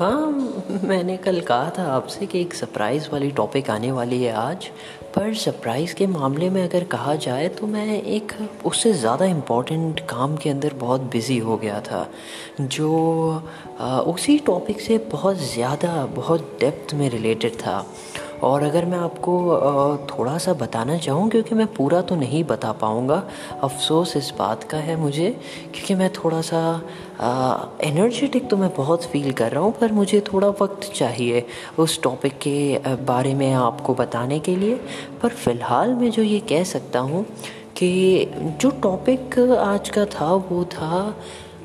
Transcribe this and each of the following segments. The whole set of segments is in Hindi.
हाँ मैंने कल कहा था आपसे कि एक सरप्राइज़ वाली टॉपिक आने वाली है आज। पर सरप्राइज़ के मामले में अगर कहा जाए तो मैं एक उससे ज़्यादा इंपॉर्टेंट काम के अंदर बहुत बिज़ी हो गया था, जो उसी टॉपिक से बहुत ज़्यादा, बहुत डेप्थ में रिलेटेड था। और अगर मैं आपको थोड़ा सा बताना चाहूँ, क्योंकि मैं पूरा तो नहीं बता पाऊँगा, अफसोस इस बात का है मुझे, क्योंकि मैं थोड़ा सा एनर्जेटिक तो मैं बहुत फील कर रहा हूँ, पर मुझे थोड़ा वक्त चाहिए उस टॉपिक के बारे में आपको बताने के लिए। पर फ़िलहाल मैं जो ये कह सकता हूँ कि जो टॉपिक आज का था, वो था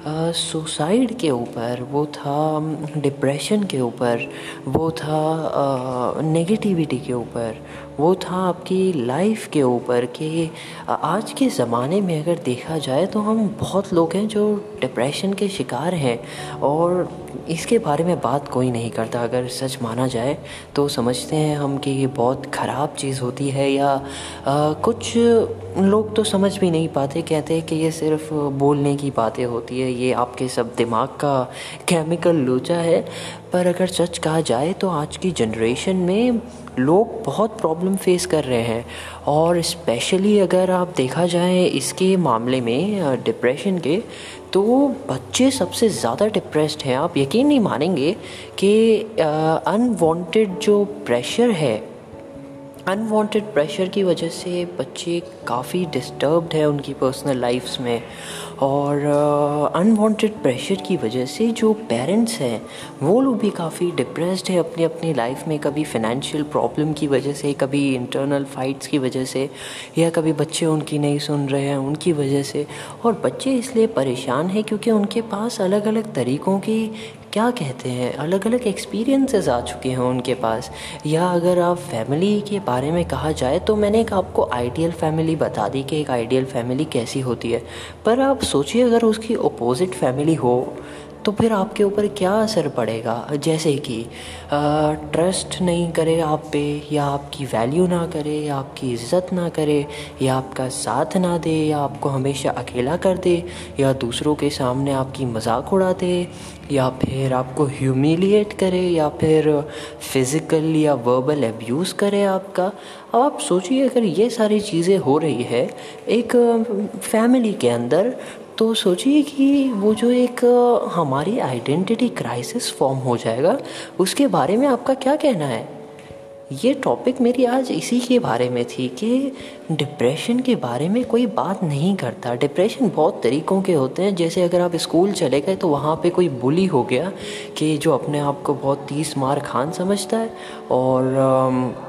सुसाइड के ऊपर वो था डिप्रेशन के ऊपर वो था नेगेटिविटी के ऊपर वो था आपकी लाइफ के ऊपर कि आज के ज़माने में अगर देखा जाए तो हम बहुत लोग हैं जो डिप्रेशन के शिकार हैं और इसके बारे में बात कोई नहीं करता। अगर सच माना जाए तो समझते हैं हम कि ये बहुत ख़राब चीज़ होती है या आ, कुछ लोग तो समझ भी नहीं पाते, कहते हैं कि ये सिर्फ़ बोलने की बातें होती है, ये आपके सब दिमाग का केमिकल लोचा है। पर अगर सच कहा जाए तो आज की जनरेशन में लोग बहुत प्रॉब्लम फेस कर रहे हैं। और स्पेशली अगर आप देखा जाए इसके मामले में डिप्रेशन के तो बच्चे सबसे ज़्यादा डिप्रेस्ड हैं। आप यकीन नहीं मानेंगे कि अनवांटेड जो प्रेशर है अनवांटेड प्रेशर की वजह से बच्चे काफ़ी डिस्टर्ब्ड है उनकी पर्सनल लाइफ्स में। और अनवांटेड uh, प्रेशर की वजह से जो पेरेंट्स हैं वो लोग भी काफ़ी डिप्रेस्ड है अपनी अपनी लाइफ में। कभी फिनेंशियल प्रॉब्लम की वजह से कभी इंटरनल फाइट्स की वजह से या कभी बच्चे उनकी नहीं सुन रहे हैं उनकी वजह से। और बच्चे इसलिए परेशान हैं क्योंकि उनके पास अलग अलग तरीक़ों की क्या कहते हैं? अलग अलग एक्सपीरियंसेस आ चुके हैं उनके पास। या अगर आप फैमिली के बारे में कहा जाए तो मैंने एक आपको आइडियल फैमिली बता दी कि एक आइडियल फैमिली कैसी होती है। पर आप सोचिए, अगर उसकी अपोजिट फैमिली हो तो फिर आपके ऊपर क्या असर पड़ेगा? जैसे कि ट्रस्ट नहीं करे आप पे, या आपकी वैल्यू ना करे, या आपकी इज़्ज़त ना करे, या आपका साथ ना दे, या आपको हमेशा अकेला कर दे, या दूसरों के सामने आपकी मज़ाक उड़ा दे या फिर आपको ह्यूमिलिएट करे, या फिर फ़िज़िकल या वर्बल एब्यूज़ करे आपका। अब आप सोचिए, अगर ये सारी चीज़ें हो रही है, एक फैमिली के अंदर तो सोचिए कि वो जो एक हमारी आइडेंटिटी क्राइसिस फॉर्म हो जाएगा, उसके बारे में आपका क्या कहना है? ये टॉपिक मेरी आज इसी के बारे में थी कि डिप्रेशन के बारे में कोई बात नहीं करता। डिप्रेशन बहुत तरीक़ों के होते हैं। जैसे अगर आप स्कूल चले गए तो वहाँ पे कोई बुली हो गया कि जो अपने आप को बहुत तीस मार खान समझता है और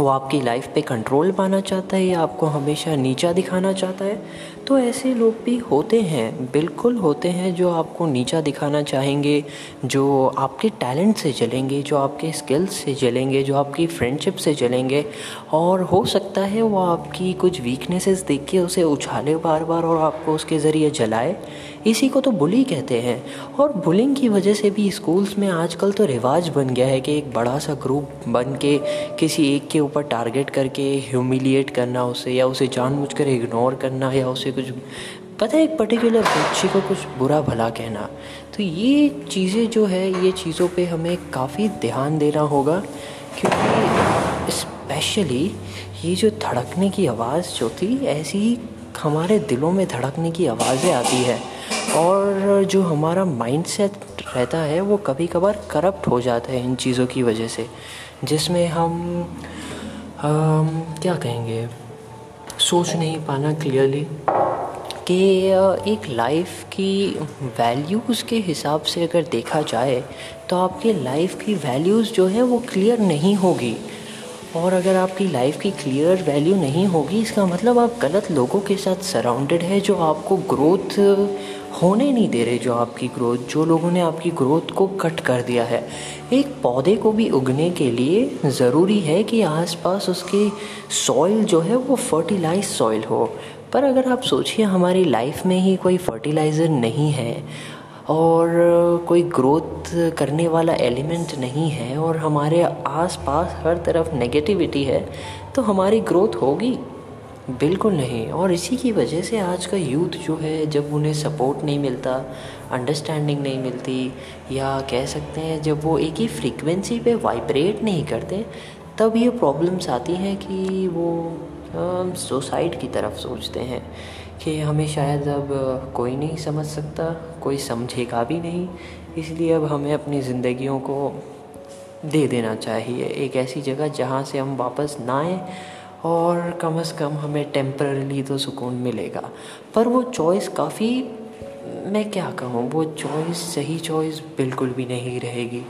वो आपकी लाइफ पे कंट्रोल पाना चाहता है या आपको हमेशा नीचा दिखाना चाहता है। तो ऐसे लोग भी होते हैं, बिल्कुल होते हैं जो आपको नीचा दिखाना चाहेंगे, जो आपके टैलेंट से चलेंगे, जो आपके स्किल्स से चलेंगे, जो आपकी फ्रेंडशिप से चलेंगे, और हो सकता है वो आपकी कुछ वीकनेसेस देख के उसे उछाले बार बार और आपको उसके ज़रिए जलाए। इसी को तो बुली कहते हैं। और बुलिंग की वजह से भी स्कूल्स में आजकल तो रिवाज बन गया है कि एक बड़ा सा ग्रुप बन के किसी एक के ऊपर टारगेट करके ह्यूमिलिएट करना उसे या उसे जानबूझकर इग्नोर करना या उसे कुछ पता है एक पर्टिकुलर बच्चे को कुछ बुरा भला कहना। तो ये चीज़ें जो है ये चीज़ों पे हमें काफ़ी ध्यान देना होगा क्योंकि स्पेशली ये जो धड़कने की आवाज़ जो थी ऐसी ही हमारे दिलों में धड़कने की आवाज़ें आती है। और जो हमारा माइंड सेट रहता है वो कभी कभार करप्ट हो जाता है इन चीज़ों की वजह से जिसमें हम आ, क्या कहेंगे? सोच नहीं पाना क्लियरली कि एक लाइफ की वैल्यूज़ के हिसाब से अगर देखा जाए तो आपके लाइफ की वैल्यूज़ जो है वो क्लियर नहीं होगी। और अगर आपकी लाइफ की क्लियर वैल्यू नहीं होगी, इसका मतलब आप गलत लोगों के साथ सराउंडेड है, जो आपको ग्रोथ होने नहीं दे रहे जो आपकी ग्रोथ जो लोगों ने आपकी ग्रोथ को कट कर दिया है। एक पौधे को भी उगने के लिए ज़रूरी है कि आसपास उसके सॉइल जो है वो फर्टिलाइज सॉइल हो। पर अगर आप सोचिए, हमारी लाइफ में ही कोई फर्टिलाइज़र नहीं है और कोई ग्रोथ करने वाला एलिमेंट नहीं है और हमारे आस पास हर तरफ़ नेगेटिविटी है तो हमारी ग्रोथ होगी। बिल्कुल नहीं। और इसी की वजह से आज का यूथ जो है, जब उन्हें सपोर्ट नहीं मिलता अंडरस्टैंडिंग नहीं मिलती, या कह सकते हैं, जब वो एक ही फ्रीक्वेंसी पे वाइब्रेट नहीं करते, तब ये प्रॉब्लम्स आती हैं कि वो सुसाइड की तरफ़ सोचते हैं कि हमें शायद अब कोई नहीं समझ सकता, कोई समझेगा भी नहीं। इसलिए अब हमें अपनी ज़िंदगियों को दे देना चाहिए। एक ऐसी जगह जहाँ से हम वापस ना आएँ और कम से कम हमें टेम्परली तो सुकून मिलेगा। पर वो चॉइस काफ़ी, मैं क्या कहूँ, वो चॉइस सही चॉइस बिल्कुल भी नहीं रहेगी।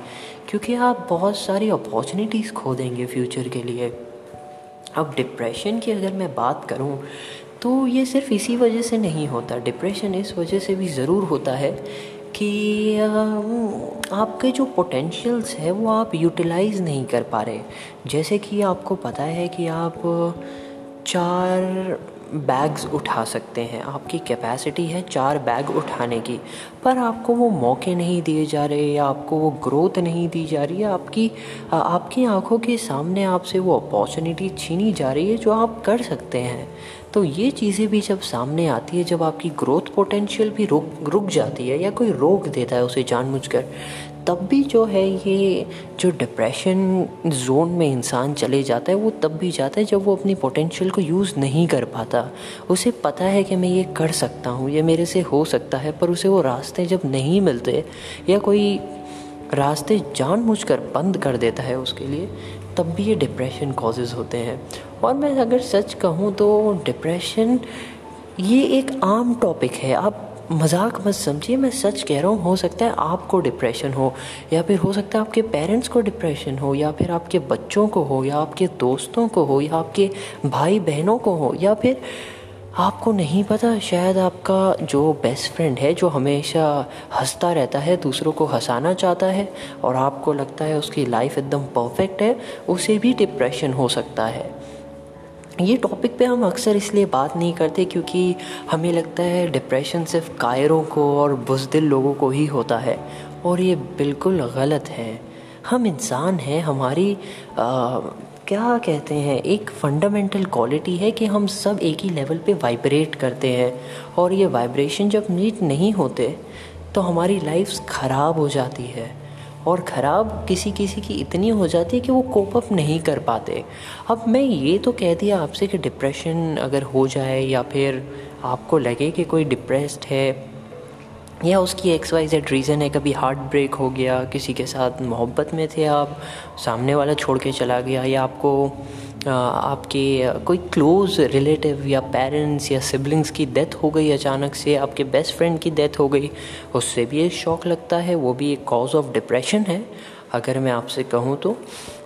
क्योंकि आप बहुत सारी अपॉर्चुनिटीज़ खो देंगे फ्यूचर के लिए। अब डिप्रेशन की अगर मैं बात करूँ तो ये सिर्फ़ इसी वजह से नहीं होता। डिप्रेशन इस वजह से भी ज़रूर होता है कि आपके जो पोटेंशियल्स है, वो आप यूटिलाइज़ नहीं कर पा रहे। जैसे कि आपको पता है कि आप चार बैग्स उठा सकते हैं। आपकी कैपेसिटी है चार बैग उठाने की। पर आपको वो मौके नहीं दिए जा रहे, या आपको वो ग्रोथ नहीं दी जा रही है आपकी आपकी आँखों के सामने आपसे वो अपॉर्चुनिटी छीनी जा रही है जो आप कर सकते हैं। तो ये चीज़ें भी जब सामने आती है, जब आपकी ग्रोथ पोटेंशियल भी रुक रुक जाती है, या कोई रोक देता है उसे जानबूझकर तब भी जो है ये जो डिप्रेशन जोन में इंसान चले जाता है, वो तब भी जाता है जब वो अपनी पोटेंशियल को यूज़ नहीं कर पाता। उसे पता है कि मैं ये कर सकता हूँ, ये मेरे से हो सकता है, पर उसे वो रास्ते जब नहीं मिलते या कोई रास्ते जानबूझकर बंद कर देता है उसके लिए, तब भी ये डिप्रेशन कॉजेज़ होते हैं। और मैं अगर सच कहूँ तो डिप्रेशन ये एक आम टॉपिक है। आप मज़ाक मत समझिए, मैं सच कह रहा हूँ, हो सकता है आपको डिप्रेशन हो, या फिर हो सकता है आपके पेरेंट्स को डिप्रेशन हो, या फिर आपके बच्चों को हो, या आपके दोस्तों को हो, या आपके भाई बहनों को हो, या फिर आपको नहीं पता शायद आपका जो बेस्ट फ्रेंड है, जो हमेशा हंसता रहता है, दूसरों को हंसाना चाहता है, और आपको लगता है उसकी लाइफ एकदम परफेक्ट है, उसे भी डिप्रेशन हो सकता है। ये टॉपिक पे हम अक्सर इसलिए बात नहीं करते क्योंकि हमें लगता है डिप्रेशन सिर्फ़ कायरों को और बुजदिल लोगों को ही होता है और ये बिल्कुल गलत है। हम इंसान हैं हमारी आ, क्या कहते हैं एक फंडामेंटल क्वालिटी है कि हम सब एक ही लेवल पे वाइब्रेट करते हैं और ये वाइब्रेशन जब मीट नहीं होते तो हमारी लाइफ ख़राब हो जाती है। और ख़राब किसी किसी की इतनी हो जाती है कि वो कोप अप नहीं कर पाते। अब मैं ये तो कह दिया आपसे कि डिप्रेशन अगर हो जाए या फिर आपको लगे कि कोई डिप्रेस्ड है, या उसकी एक्स वाई जेड रीज़न है, कभी हार्ट ब्रेक हो गया, किसी के साथ मोहब्बत में थे आप, सामने वाला छोड़ के चला गया, या आपको आपके कोई क्लोज़ रिलेटिव या पेरेंट्स या सिबलिंग्स की डेथ हो गई अचानक से, आपके बेस्ट फ्रेंड की डेथ हो गई, उससे भी एक शौक लगता है, वो भी एक कॉज ऑफ़ डिप्रेशन है। अगर मैं आपसे कहूँ तो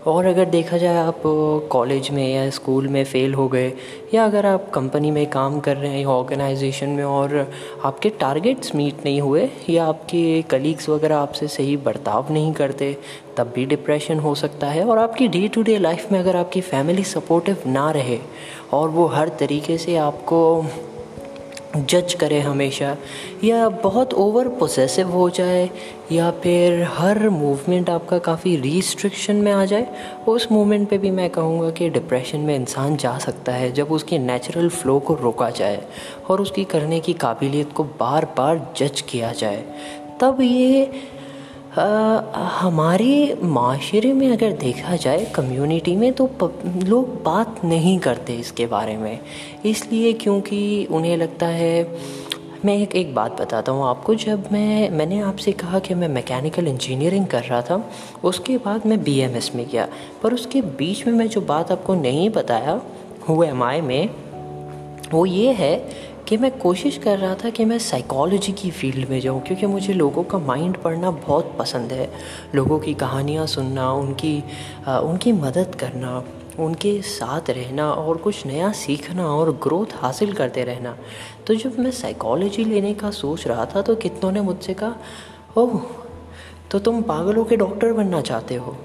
और अगर देखा जाए आप कॉलेज में या स्कूल में फ़ेल हो गए, या अगर आप कंपनी में काम कर रहे हैं या ऑर्गेनाइजेशन में, और आपके टारगेट्स मीट नहीं हुए, या आपके कलीग्स वगैरह आपसे सही बर्ताव नहीं करते, तब भी डिप्रेशन हो सकता है, और आपकी डे टू डे लाइफ में अगर आपकी फैमिली सपोर्टिव ना रहे, और वो हर तरीके से आपको जज करे हमेशा, या बहुत ओवर पोसेसिव हो जाए, या फिर हर मूवमेंट आपका काफ़ी रिस्ट्रिक्शन में आ जाए, उस मूवमेंट पे भी मैं कहूँगा कि डिप्रेशन में इंसान जा सकता है जब उसकी नेचुरल फ़्लो को रोका जाए और उसकी करने की काबिलियत को बार बार जज किया जाए। तब ये हमारे माशरे में अगर देखा जाए कम्युनिटी में तो लोग बात नहीं करते इसके बारे में। इसलिए क्योंकि उन्हें लगता है, मैं एक एक बात बताता हूँ आपको, जब मैं, मैंने आपसे कहा कि मैं मैकेनिकल इंजीनियरिंग कर रहा था, उसके बाद मैं बीएमएस में गया। पर उसके बीच में मैं जो बात आपको नहीं बताया हु एम में, वो ये है कि मैं कोशिश कर रहा था कि मैं साइकोलॉजी की फ़ील्ड में जाऊँ क्योंकि मुझे लोगों का माइंड पढ़ना बहुत पसंद है। लोगों की कहानियाँ सुनना उनकी आ, उनकी मदद करना उनके साथ रहना और कुछ नया सीखना और ग्रोथ हासिल करते रहना। तो जब मैं साइकोलॉजी लेने का सोच रहा था तो कितनों ने मुझसे कहा ओह तो तुम पागलों के डॉक्टर बनना चाहते हो।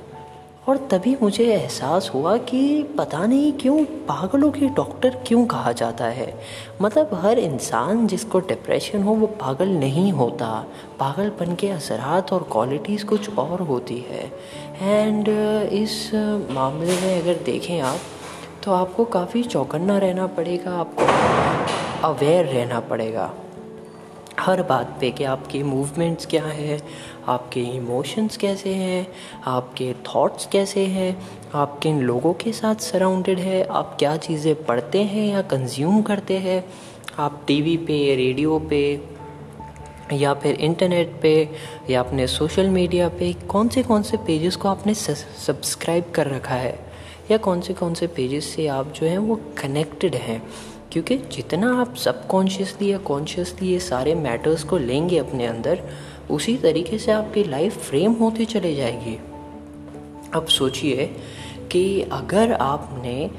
और तभी मुझे एहसास हुआ कि पता नहीं क्यों पागलों के डॉक्टर क्यों कहा जाता है। मतलब हर इंसान जिसको डिप्रेशन हो, वो पागल नहीं होता। पागलपन के असरात और क्वालिटीज़ कुछ और होती है। एंड इस मामले में अगर देखें आप तो आपको काफ़ी चौकन्ना रहना पड़ेगा, आपको अवेयर रहना पड़ेगा। हर बात पे कि आपके मूवमेंट्स क्या है, आपके इमोशंस कैसे हैं, आपके थॉट्स कैसे हैं, आप किन लोगों के साथ सराउंडेड है, आप क्या चीज़ें पढ़ते हैं या कंज्यूम करते हैं? आप टीवी पे रेडियो पे, या फिर इंटरनेट पे, या अपने सोशल मीडिया पे कौन से कौन से पेजेस को आपने सब्सक्राइब कर रखा है? या कौन से कौन से पेजेस से आप जो हैं वो कनेक्टेड हैं? क्योंकि जितना आप सबकॉन्शियसली या कॉन्शियसली ये सारे मैटर्स को लेंगे अपने अंदर, उसी तरीके से आपकी लाइफ फ्रेम होती चले जाएगी। अब सोचिए कि अगर आपने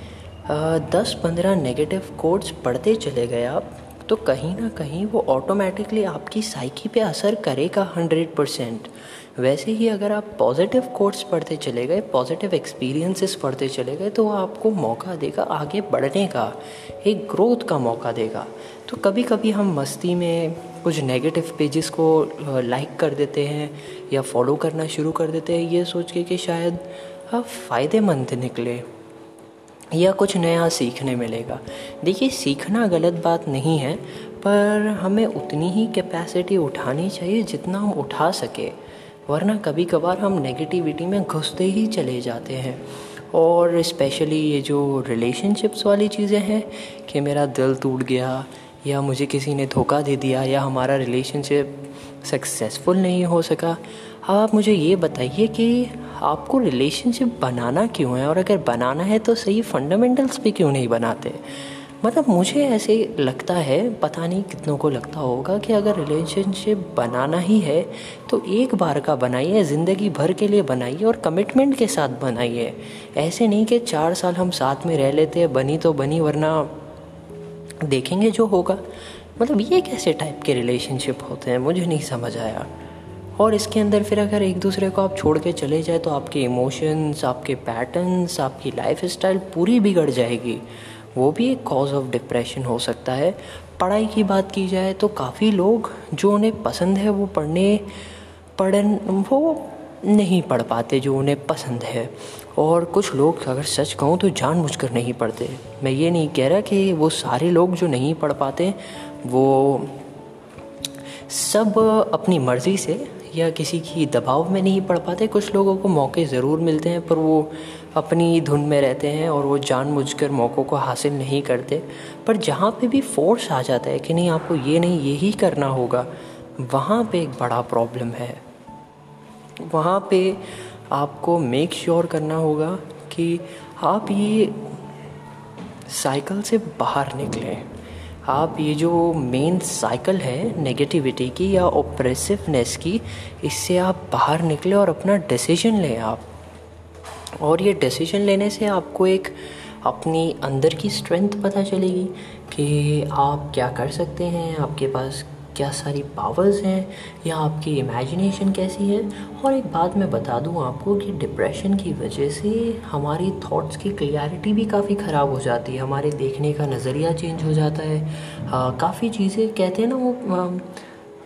दस पंद्रह नेगेटिव कोड्स पढ़ते चले गए आप तो कहीं ना कहीं वो ऑटोमेटिकली आपकी साइकी पे असर करेगा हंड्रेड परसेंट वैसे ही अगर आप पॉजिटिव कोर्स पढ़ते चले गए पॉजिटिव एक्सपीरियंसेस पढ़ते चले गए तो वो आपको मौका देगा आगे बढ़ने का, एक ग्रोथ का मौका देगा। तो कभी कभी हम मस्ती में कुछ नेगेटिव पेजेस को लाइक कर देते हैं या फॉलो करना शुरू कर देते हैं, ये सोच के कि शायद फ़ायदेमंद निकले। या कुछ नया सीखने मिलेगा। देखिए, सीखना गलत बात नहीं है, पर हमें उतनी ही कैपेसिटी उठानी चाहिए जितना हम उठा सके। वरना कभी कभार हम नेगेटिविटी में घुसते ही चले जाते हैं। और स्पेशली ये जो रिलेशनशिप्स वाली चीज़ें हैं, कि मेरा दिल टूट गया, या मुझे किसी ने धोखा दे दिया, या हमारा रिलेशनशिप सक्सेसफुल नहीं हो सका। अब आप मुझे ये बताइए कि आपको रिलेशनशिप बनाना क्यों है? और अगर बनाना है तो सही फंडामेंटल्स पे क्यों नहीं बनाते? मतलब मुझे ऐसे लगता है, पता नहीं कितनों को लगता होगा कि अगर रिलेशनशिप बनाना ही है तो एक बार का बनाइए, ज़िंदगी भर के लिए बनाइए और कमिटमेंट के साथ बनाइए। ऐसे नहीं कि चार साल हम साथ में रह लेते हैं, बनी तो बनी, वरना देखेंगे जो होगा। मतलब ये कैसे टाइप के रिलेशनशिप होते हैं? मुझे नहीं समझ आया। और इसके अंदर फिर अगर एक दूसरे को आप छोड़ के चले जाए तो आपके इमोशंस आपके पैटर्न्स आपकी लाइफ स्टाइल पूरी बिगड़ जाएगी। वो भी एक कॉज ऑफ़ डिप्रेशन हो सकता है। पढ़ाई की बात की जाए तो काफ़ी लोग जो उन्हें पसंद है, वो पढ़ने, पढ़न, वो नहीं पढ़ पाते जो उन्हें पसंद है। और कुछ लोग अगर सच कहूँ तो जानबूझकर नहीं पढ़ते। मैं ये नहीं कह रहा कि वो सारे लोग जो नहीं पढ़ पाते, वो सब अपनी मर्ज़ी से या किसी की दबाव में नहीं पड़ पाते, कुछ लोगों को मौके ज़रूर मिलते हैं, पर वो अपनी धुन में रहते हैं और वो जानबूझकर मौक़ों को हासिल नहीं करते। पर जहाँ पे भी फोर्स आ जाता है कि नहीं, आपको ये नहीं यही करना होगा, वहाँ पे एक बड़ा प्रॉब्लम है। वहाँ पे आपको मेक श्योर sure करना होगा कि आप ये साइकिल से बाहर निकलें। आप ये जो मेन साइकिल है नेगेटिविटी की या ओप्रेसिवनेस की, इससे आप बाहर निकले और अपना डिसीज़न लें आप। और ये डिसीज़न लेने से आपको एक अपनी अंदर की स्ट्रेंथ पता चलेगी कि आप क्या कर सकते हैं, आपके पास क्या सारी पावर्स हैं या आपकी इमेजिनेशन कैसी है? और एक बात मैं बता दूँ आपको कि डिप्रेशन की वजह से हमारी थॉट्स की क्लियरिटी भी काफ़ी ख़राब हो जाती है हमारे देखने का नज़रिया चेंज हो जाता है। काफ़ी चीज़ें कहते हैं ना वो आ,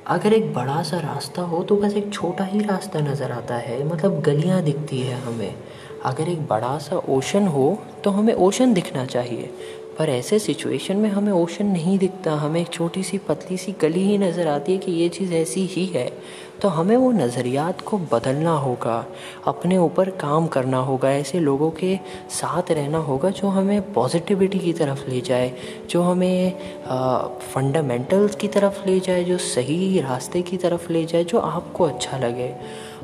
अगर एक बड़ा सा रास्ता हो तो बस एक छोटा ही रास्ता नज़र आता है मतलब गलियाँ दिखती है हमें। अगर एक बड़ा सा ओशन हो तो हमें ओशन दिखना चाहिए। पर ऐसे सिचुएशन में हमें ओशन नहीं दिखता, हमें एक छोटी सी, पतली सी गली ही नज़र आती है कि ये चीज़ ऐसी ही है तो हमें वो नज़रियात को बदलना होगा, अपने ऊपर काम करना होगा, ऐसे लोगों के साथ रहना होगा जो हमें पॉजिटिविटी की तरफ़ ले जाए, जो हमें फंडामेंटल्स की तरफ़ ले जाए, जो सही रास्ते की तरफ़ ले जाए, जो आपको अच्छा लगे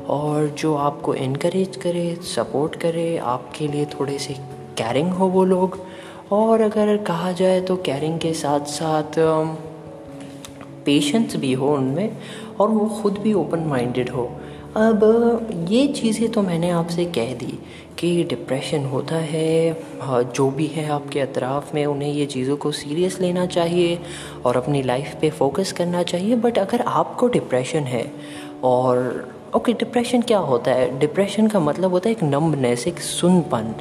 और जो आपको इनक्रेज करे सपोर्ट करे, आपके लिए थोड़े से कैरिंग हो वो लोग और अगर कहा जाए तो कैरिंग के साथ साथ पेशेंस भी हो उनमें और वो ख़ुद भी ओपन माइंडेड हो। अब ये चीज़ें तो मैंने आपसे कह दी कि डिप्रेशन होता है हाँ, जो भी है आपके अतराफ़ में उन्हें ये चीज़ों को सीरियस लेना चाहिए और अपनी लाइफ पे फोकस करना चाहिए। बट अगर आपको डिप्रेशन है और ओके डिप्रेशन क्या होता है? डिप्रेशन का मतलब होता है एक नम्बनेस एक सुनपन।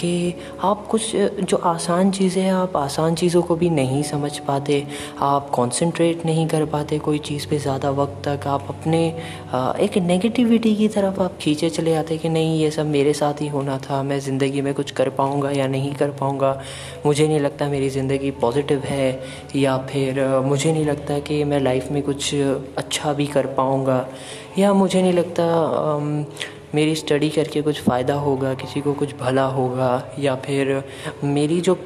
कि आप कुछ जो आसान चीज़ें हैं, आप आसान चीज़ों को भी नहीं समझ पाते, आप कंसंट्रेट नहीं कर पाते कोई चीज़ पे ज़्यादा वक्त तक, आप अपने एक नेगेटिविटी की तरफ़ आप खींचे चले आते कि नहीं, ये सब मेरे साथ ही होना था, मैं ज़िंदगी में कुछ कर पाऊँगा या नहीं कर पाऊँगा। मुझे नहीं लगता मेरी ज़िंदगी पॉजिटिव है, या फिर मुझे नहीं लगता कि मैं लाइफ में कुछ अच्छा भी कर पाऊँगा, या मुझे नहीं लगता मेरी स्टडी करके कुछ फ़ायदा होगा, किसी को कुछ भला होगा, या फिर मेरी जो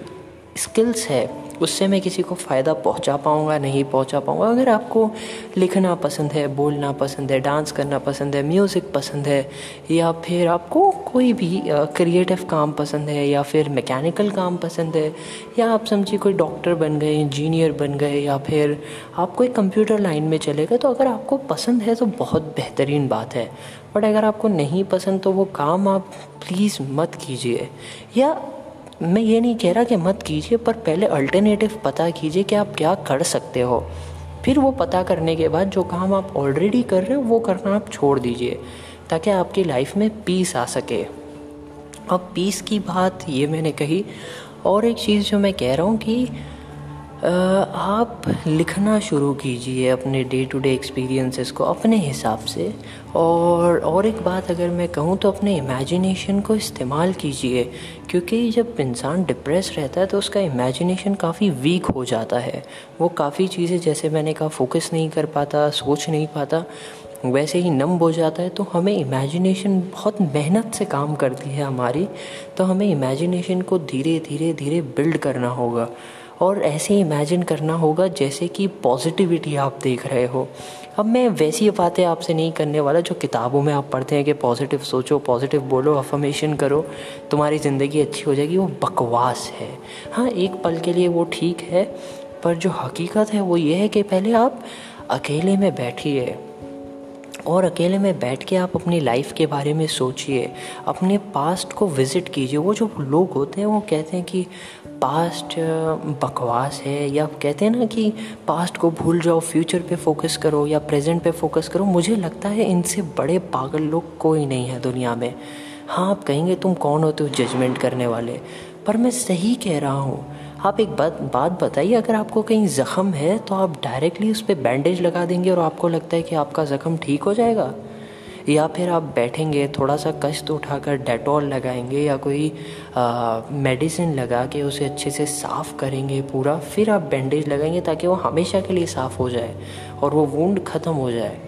स्किल्स है, उससे मैं किसी को फ़ायदा पहुँचा पाऊँगा, नहीं पहुँचा पाऊँगा। अगर आपको लिखना पसंद है, बोलना पसंद है डांस करना पसंद है म्यूज़िक पसंद है, या फिर आपको कोई भी क्रिएटिव काम पसंद है, या फिर मैकेनिकल काम पसंद है, या आप समझिए कोई डॉक्टर बन गए इंजीनियर बन गए, या फिर आप कोई कंप्यूटर लाइन में चले गए तो अगर आपको पसंद है तो बहुत बेहतरीन बात है। बट अगर आपको नहीं पसंद तो वो काम आप प्लीज़ मत कीजिए। या मैं ये नहीं कह रहा कि मत कीजिए, पर पहले अल्टरनेटिव पता कीजिए कि आप क्या कर सकते हो। फिर वो पता करने के बाद जो काम आप ऑलरेडी कर रहे हो, वो करना आप छोड़ दीजिए, ताकि आपकी लाइफ में पीस आ सके। अब पीस की बात ये मैंने कही। और एक चीज़ जो मैं कह रहा हूँ कि आप लिखना शुरू कीजिए अपने डे टू डे एक्सपीरियंसेस को अपने हिसाब से। और और एक बात अगर मैं कहूँ तो अपने इमेजिनेशन को इस्तेमाल कीजिए, क्योंकि जब इंसान डिप्रेस रहता है तो उसका इमेजिनेशन काफ़ी वीक हो जाता है। वो काफ़ी चीज़ें जैसे मैंने कहा फोकस नहीं कर पाता, सोच नहीं पाता, वैसे ही नम हो जाता है तो हमें इमेजिनेशन बहुत मेहनत से काम करती है हमारी। तो हमें इमेजिनेशन को धीरे धीरे धीरे बिल्ड करना होगा। और ऐसे इमेजिन करना होगा जैसे कि पॉजिटिविटी आप देख रहे हो। अब मैं वैसी बातें आपसे नहीं करने वाला जो किताबों में आप पढ़ते हैं कि पॉजिटिव सोचो पॉजिटिव बोलो अफर्मेशन करो, तुम्हारी ज़िंदगी अच्छी हो जाएगी, वो बकवास है। हाँ एक पल के लिए वो ठीक है, पर जो हकीकत है वो ये है कि पहले आप अकेले में बैठिए और अकेले में बैठ के आप अपनी लाइफ के बारे में सोचिए, अपने पास्ट को विज़िट कीजिए। वो जो लोग होते हैं वो कहते हैं कि पास्ट बकवास है, या कहते हैं ना कि पास्ट को भूल जाओ फ्यूचर पे फोकस करो, या प्रेजेंट पे फोकस करो, मुझे लगता है इनसे बड़े पागल लोग कोई नहीं है दुनिया में। हाँ आप कहेंगे तुम कौन होते हो जजमेंट करने वाले। पर मैं सही कह रहा हूँ, आप एक बात बात बताइए, अगर आपको कहीं ज़ख़म है तो आप डायरेक्टली उस पर बैंडेज लगा देंगे और आपको लगता है कि आपका ज़ख़म ठीक हो जाएगा। या फिर आप बैठेंगे थोड़ा सा कष्ट उठाकर डेटॉल लगाएँगे या कोई मेडिसिन लगा के उसे अच्छे से साफ़ करेंगे पूरा, फिर आप बैंडेज लगाएँगे ताकि वो हमेशा के लिए साफ़ हो जाए और वो वूंड ख़त्म हो जाए।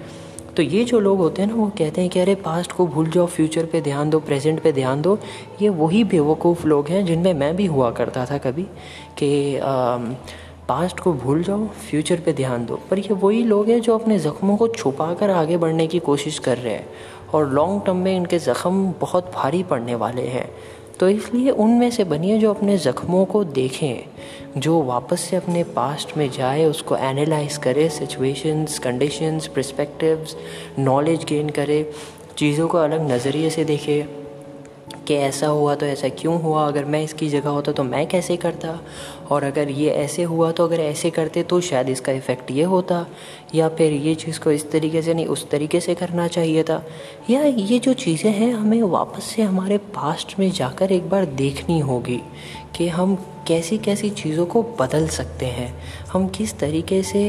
तो ये जो लोग होते हैं ना, वो कहते हैं कि अरे पास्ट को भूल जाओ फ्यूचर पे ध्यान दो प्रेजेंट पे ध्यान दो। ये वही बेवकूफ़ लोग हैं जिनमें मैं भी हुआ करता था कभी कि पास्ट को भूल जाओ फ्यूचर पे ध्यान दो। पर ये वही लोग हैं जो अपने ज़ख्मों को छुपा कर आगे बढ़ने की कोशिश कर रहे हैं और लॉन्ग टर्म में इनके ज़ख्म बहुत भारी पड़ने वाले हैं। तो इसलिए उनमें से बनिए जो अपने ज़ख्मों को देखें, जो वापस से अपने पास्ट में जाए, उसको एनालाइज करे situations conditions perspectives knowledge gain करे, चीज़ों को अलग नज़रिए से देखे। कि ऐसा हुआ तो ऐसा क्यों हुआ? अगर मैं इसकी जगह होता तो मैं कैसे करता? और अगर ये ऐसे हुआ तो अगर ऐसे करते तो शायद इसका इफ़ेक्ट ये होता। या फिर ये चीज़ को इस तरीके से नहीं, उस तरीके से करना चाहिए था। या ये जो चीज़ें हैं, हमें वापस से हमारे पास्ट में जाकर एक बार देखनी होगी। कि हम कैसी कैसी चीज़ों को बदल सकते हैं। हम किस तरीके से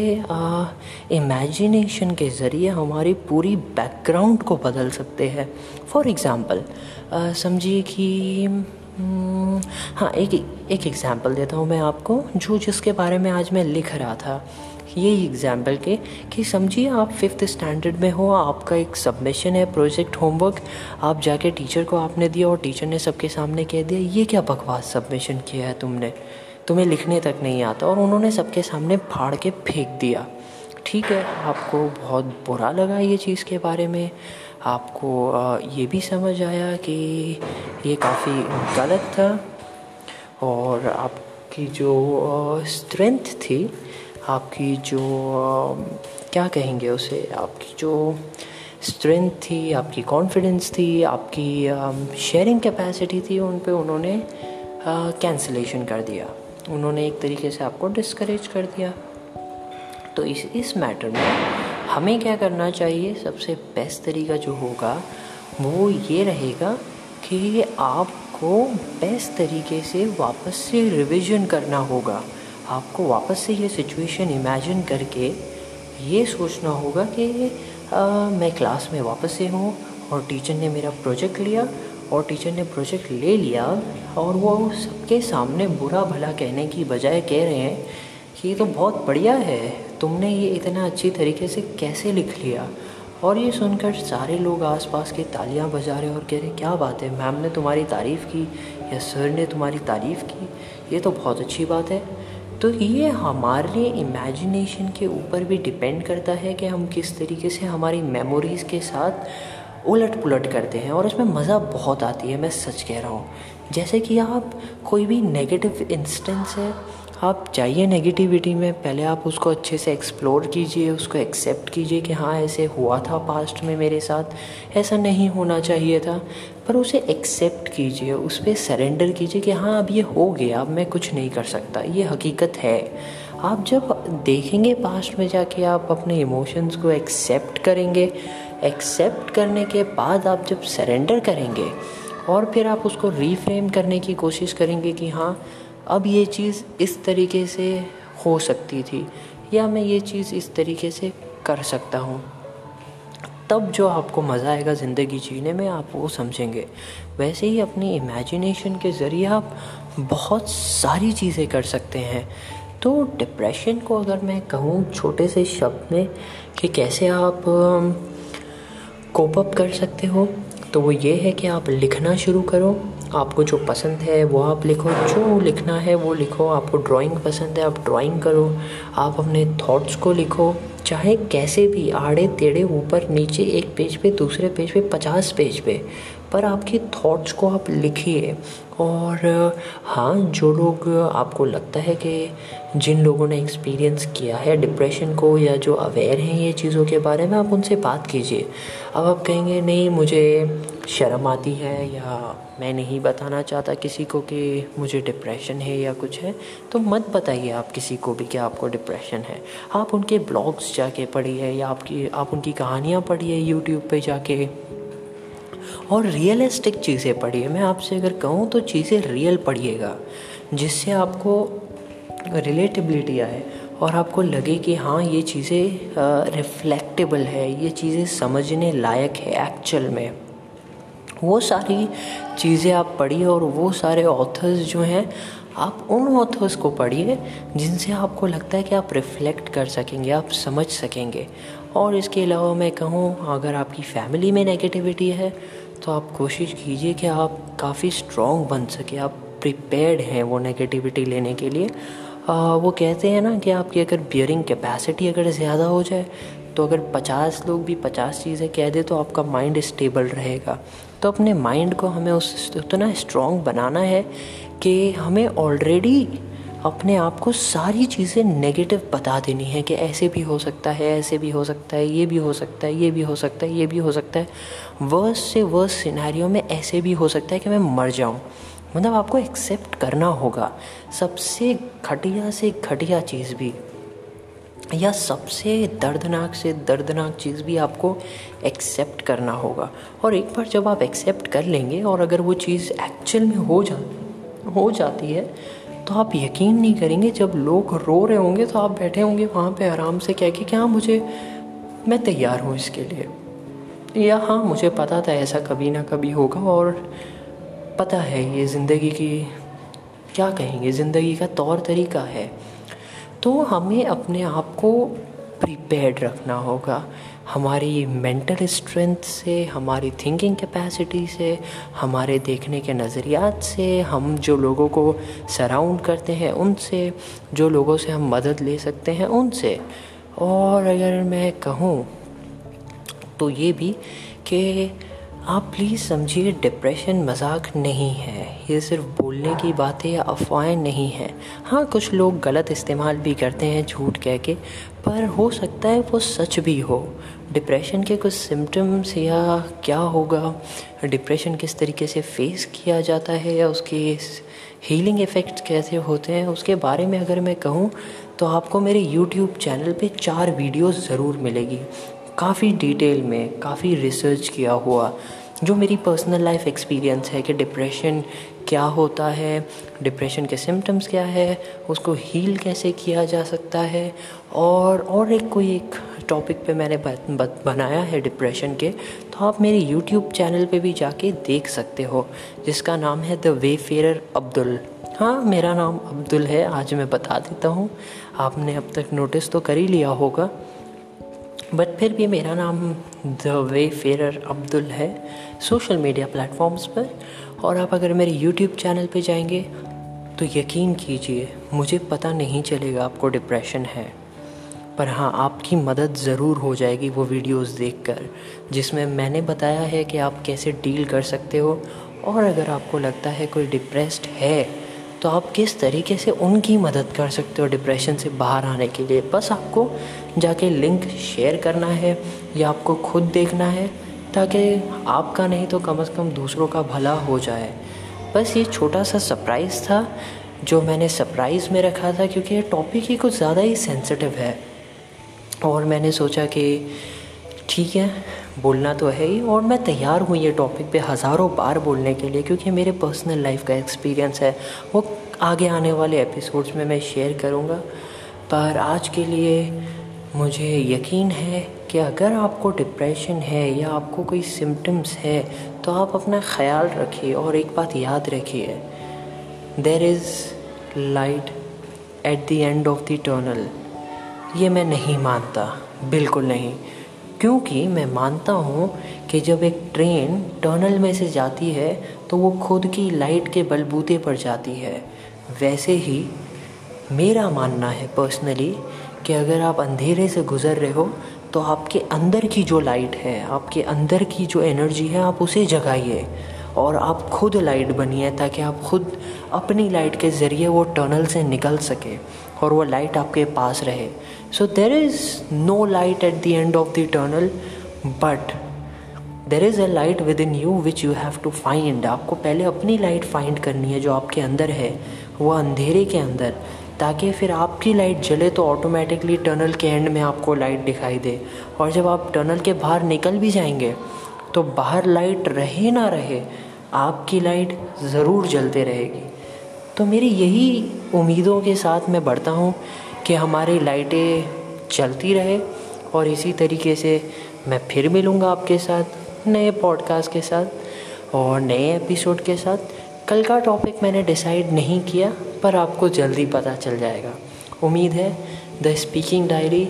इमेजिनेशन के ज़रिए हमारी पूरी बैकग्राउंड को बदल सकते हैं। फॉर एग्ज़ाम्पल समझिए कि हम्म, हाँ एक एक एग्ज़ाम्पल देता हूँ मैं आपको जो जिसके बारे में आज मैं लिख रहा था। ये एग्ज़ाम्पल के कि समझिए आप फिफ्थ स्टैंडर्ड में हो, आपका एक सबमिशन है प्रोजेक्ट होमवर्क आप जाके टीचर को आपने दिया और टीचर ने सबके सामने कह दिया, ये क्या बकवास सबमिशन किया है तुमने? तुम्हें लिखने तक नहीं आता। और उन्होंने सबके सामने फाड़ के फेंक दिया। ठीक है, आपको बहुत बुरा लगा ये चीज़ के बारे में। आपको ये भी समझ आया कि ये काफ़ी गलत था। और आपकी जो स्ट्रेंथ थी आपकी जो क्या कहेंगे उसे, आपकी जो स्ट्रेंथ थी, आपकी कॉन्फिडेंस थी, आपकी शेयरिंग कैपेसिटी थी, उन पर उन्होंने कैंसिलेशन कर दिया। उन्होंने एक तरीके से आपको डिस्करेज कर दिया। तो इस इस मैटर में हमें क्या करना चाहिए? सबसे बेस्ट तरीका जो होगा, वो ये रहेगा कि आपको बेस्ट तरीके से वापस से रिवीजन करना होगा। आपको वापस से ये सिचुएशन इमेजिन करके ये सोचना होगा कि आ, मैं क्लास में वापस से हूँ और टीचर ने मेरा प्रोजेक्ट लिया और टीचर ने प्रोजेक्ट ले लिया और वो सबके सामने बुरा भला कहने की बजाय कह रहे हैं कि ये तो बहुत बढ़िया है तुमने ये इतना अच्छी तरीके से कैसे लिख लिया? और ये सुनकर सारे लोग आसपास के तालियाँ बजा रहे और कह रहे क्या बात है मैम ने तुम्हारी तारीफ़ की या सर ने तुम्हारी तारीफ़ की? ये तो बहुत अच्छी बात है। तो ये हमारे इमेजिनेशन के ऊपर भी डिपेंड करता है कि हम किस तरीके से हमारी मेमोरीज़ के साथ उलट पुलट करते हैं। और उसमें मज़ा बहुत आती है, मैं सच कह रहा हूँ। जैसे कि आप कोई भी नेगेटिव इंस्टेंस है आप जाइए नेगेटिविटी में, पहले आप उसको अच्छे से एक्सप्लोर कीजिए, उसको एक्सेप्ट कीजिए कि हाँ ऐसे हुआ था पास्ट में मेरे साथ, ऐसा नहीं होना चाहिए था। पर उसे एक्सेप्ट कीजिए, उस पर सरेंडर कीजिए कि हाँ अब ये हो गया, अब मैं कुछ नहीं कर सकता, ये हकीकत है। आप जब देखेंगे पास्ट में जाके आप अपने इमोशंस को एक्सेप्ट करेंगे एक्सेप्ट करने के बाद आप जब सरेंडर करेंगे, और फिर आप उसको रीफ्रेम करने की कोशिश करेंगे कि हाँ अब ये चीज़ इस तरीके से हो सकती थी, या मैं ये चीज़ इस तरीके से कर सकता हूँ। तब जो आपको मज़ा आएगा ज़िंदगी जीने में, आप वो समझेंगे। वैसे ही अपनी इमेजिनेशन के ज़रिए आप बहुत सारी चीज़ें कर सकते हैं। तो डिप्रेशन को अगर मैं कहूँ छोटे से शब्द में कि कैसे आप कोप अप कर सकते हो तो वो ये है कि आप लिखना शुरू करो आपको जो पसंद है, वो आप लिखो। जो लिखना है, वो लिखो। आपको ड्राइंग पसंद है, आप ड्राइंग करो। आप अपने थॉट्स को लिखो। चाहे कैसे भी, आड़े टेढ़े, ऊपर नीचे, एक पेज पे, दूसरे पेज पे, पचास पेज पे। पर आपके थॉट्स को आप लिखिए। और हाँ जो लोग आपको लगता है कि जिन लोगों ने एक्सपीरियंस किया है डिप्रेशन को या जो अवेयर हैं ये चीज़ों के बारे में, आप उनसे बात कीजिए। अब आप कहेंगे, नहीं, मुझे शर्म आती है या मैं नहीं बताना चाहता किसी को कि मुझे डिप्रेशन है या कुछ है तो मत बताइए आप किसी को भी कि आपको डिप्रेशन है। आप उनके ब्लॉग्स जाके पढ़िए या आपकी, आप उनकी कहानियाँ पढ़िए यूट्यूब पे जाके। और रियलिस्टिक चीज़ें पढ़िए। मैं आपसे अगर कहूँ तो चीज़ें रियल पढ़िएगा, जिससे आपको रिलेटिबिलिटी आए और आपको लगे कि हाँ ये चीज़ें रिफ्लेक्टेबल है, ये चीज़ें समझने लायक है एक्चुअल में। वो सारी चीज़ें आप पढ़िए और वो सारे ऑथर्स जो हैं आप उन ऑथर्स को पढ़िए जिनसे आपको लगता है कि आप रिफ्लेक्ट कर सकेंगे आप समझ सकेंगे। और इसके अलावा मैं कहूँ अगर आपकी फैमिली में नेगेटिविटी है तो आप कोशिश कीजिए कि आप काफ़ी स्ट्रॉन्ग बन सके आप प्रिपेयर्ड हैं वो नेगेटिविटी लेने के लिए। आ, वो कहते हैं ना कि आपकी अगर बियरिंग कैपेसिटी अगर ज़्यादा हो जाए तो अगर पचास लोग भी पचास चीज़ें कह दे तो आपका माइंड स्टेबल रहेगा। तो अपने माइंड को हमें उस उतना स्ट्रॉन्ग बनाना है कि हमें ऑलरेडी अपने आप को सारी चीज़ें नेगेटिव बता देनी है कि ऐसे भी हो सकता है, ऐसे भी हो सकता है, ये भी हो सकता है, ये भी हो सकता है, ये भी हो सकता है। वर्स से वर्स सिनेरियो में ऐसे भी हो सकता है कि मैं मर जाऊँ। मतलब आपको एक्सेप्ट करना होगा। सबसे घटिया से घटिया चीज़ भी। या सबसे दर्दनाक से दर्दनाक चीज़ भी आपको एक्सेप्ट करना होगा। और एक बार जब आप एक्सेप्ट कर लेंगे और अगर वो चीज़ एक्चुअल में हो जा, हो जाती है तो आप यकीन नहीं करेंगे, जब लोग रो रहे होंगे तो आप बैठे होंगे वहाँ पे आराम से कह के कि हाँ मुझे, मैं तैयार हूँ इसके लिए। या हाँ मुझे पता था ऐसा कभी ना कभी होगा और पता है ये ज़िंदगी की, क्या कहेंगे, ज़िंदगी का तौर तरीका है। तो हमें अपने आप को प्रिपेयर्ड रखना होगा। हमारी मेंटल स्ट्रेंथ से, हमारी थिंकिंग कैपेसिटी से, हमारे देखने के नज़रियात से, हम जो लोगों को सराउंड करते हैं उनसे, जो लोगों से हम मदद ले सकते हैं उनसे। और अगर मैं कहूँ तो ये भी कि आप प्लीज़ समझिए डिप्रेशन मज़ाक नहीं है। ये सिर्फ़ बोलने की बातें या अफवाहें नहीं हैं। हाँ कुछ लोग गलत इस्तेमाल भी करते हैं झूठ कह के, पर हो सकता है वो सच भी हो। डिप्रेशन के कुछ सिम्टम्स या क्या होगा? डिप्रेशन किस तरीके से फेस किया जाता है या उसके हीलिंग इफ़ेक्ट्स कैसे होते हैं, उसके बारे में अगर मैं कहूँ तो आपको मेरे यूट्यूब चैनल पे चार वीडियोस ज़रूर मिलेगी। काफ़ी डिटेल में काफ़ी रिसर्च किया हुआ जो मेरी पर्सनल लाइफ एक्सपीरियंस है कि डिप्रेशन क्या होता है डिप्रेशन के सिम्टम्स क्या है उसको हील कैसे किया जा सकता है और और एक कोई एक टॉपिक पे मैंने बत, बत, बनाया है डिप्रेशन के तो आप मेरे यूट्यूब चैनल पे भी जाके देख सकते हो जिसका नाम है द वे फेयर अब्दुल हाँ मेरा नाम अब्दुल है आज मैं बता देता हूँ आपने अब तक नोटिस तो कर ही लिया होगा। बट फिर भी मेरा नाम द वे फेयर अब्दुल है सोशल मीडिया प्लेटफॉर्म्स पर। और आप अगर मेरे यूट्यूब चैनल पे जाएँगे तो यकीन कीजिए, मुझे पता नहीं चलेगा आपको डिप्रेशन है। पर हाँ आपकी मदद ज़रूर हो जाएगी वो वीडियोस देखकर, जिसमें मैंने बताया है कि आप कैसे डील कर सकते हो। और अगर आपको लगता है कोई डिप्रेस्ड है तो आप किस तरीके से उनकी मदद कर सकते हो डिप्रेशन से बाहर आने के लिए? बस आपको जाके लिंक शेयर करना है या आपको खुद देखना है ताकि आपका नहीं तो कम से कम दूसरों का भला हो जाए। बस ये छोटा सा सरप्राइज़ था जो मैंने सरप्राइज़ में रखा था क्योंकि ये टॉपिक ही कुछ ज़्यादा ही सेंसिटिव है। और मैंने सोचा कि ठीक है बोलना तो है ही, और मैं तैयार हूँ ये टॉपिक पे हज़ारों बार बोलने के लिए, क्योंकि मेरे पर्सनल लाइफ का एक्सपीरियंस है। वो आगे आने वाले एपिसोड्स में मैं शेयर करूँगा। पर आज के लिए मुझे यकीन है कि अगर आपको डिप्रेशन है या आपको कोई सिम्टम्स है तो आप अपना ख्याल रखिए और एक बात याद रखिए। There is light at the end of the tunnel ये मैं नहीं मानता, बिल्कुल नहीं। क्योंकि मैं मानता हूँ कि जब एक ट्रेन टनल में से जाती है तो वो खुद की लाइट के बलबूते पर जाती है। वैसे ही मेरा मानना है पर्सनली कि अगर आप अंधेरे से गुज़र रहे हो तो आपके अंदर की जो लाइट है, आपके अंदर की जो एनर्जी है, आप उसे जगाइए और आप खुद लाइट बनिए ताकि आप खुद अपनी लाइट के ज़रिए वो टनल से निकल सके। और वो लाइट आपके पास रहे। So there is no light at the end of the tunnel but there is a light within you which you have to find आपको पहले अपनी लाइट फाइंड करनी है जो आपके अंदर है, वो अंधेरे के अंदर, ताकि फिर आपकी लाइट जले तो ऑटोमेटिकली टनल के एंड में आपको लाइट दिखाई दे। और जब आप टनल के बाहर निकल भी जाएँगे तो बाहर लाइट रहे ना रहे, आपकी लाइट ज़रूर जलते रहेगी। तो मेरी यही उम्मीदों के साथ मैं बढ़ता हूँ कि हमारी लाइटें चलती रहे और इसी तरीके से मैं फिर मिलूँगा आपके साथ, नए पॉडकास्ट के साथ और नए एपिसोड के साथ। कल का टॉपिक मैंने डिसाइड नहीं किया, पर आपको जल्दी पता चल जाएगा। उम्मीद है द स्पीकिंग डायरी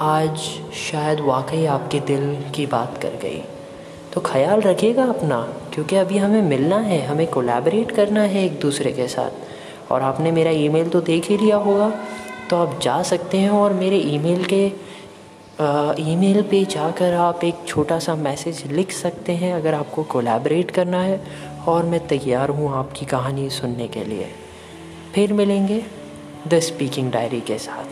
आज शायद वाकई आपके दिल की बात कर गई। तो ख्याल रखिएगा अपना, क्योंकि अभी हमें मिलना है, हमें कोलैबोरेट करना है एक दूसरे के साथ। और आपने मेरा ईमेल तो देख ही लिया होगा। तो आप जा सकते हैं और मेरे ईमेल के ईमेल पे जाकर आप एक छोटा सा मैसेज लिख सकते हैं अगर आपको कोलैबोरेट करना है। और मैं तैयार हूँ आपकी कहानी सुनने के लिए। फिर मिलेंगे द स्पीकिंग डायरी के साथ।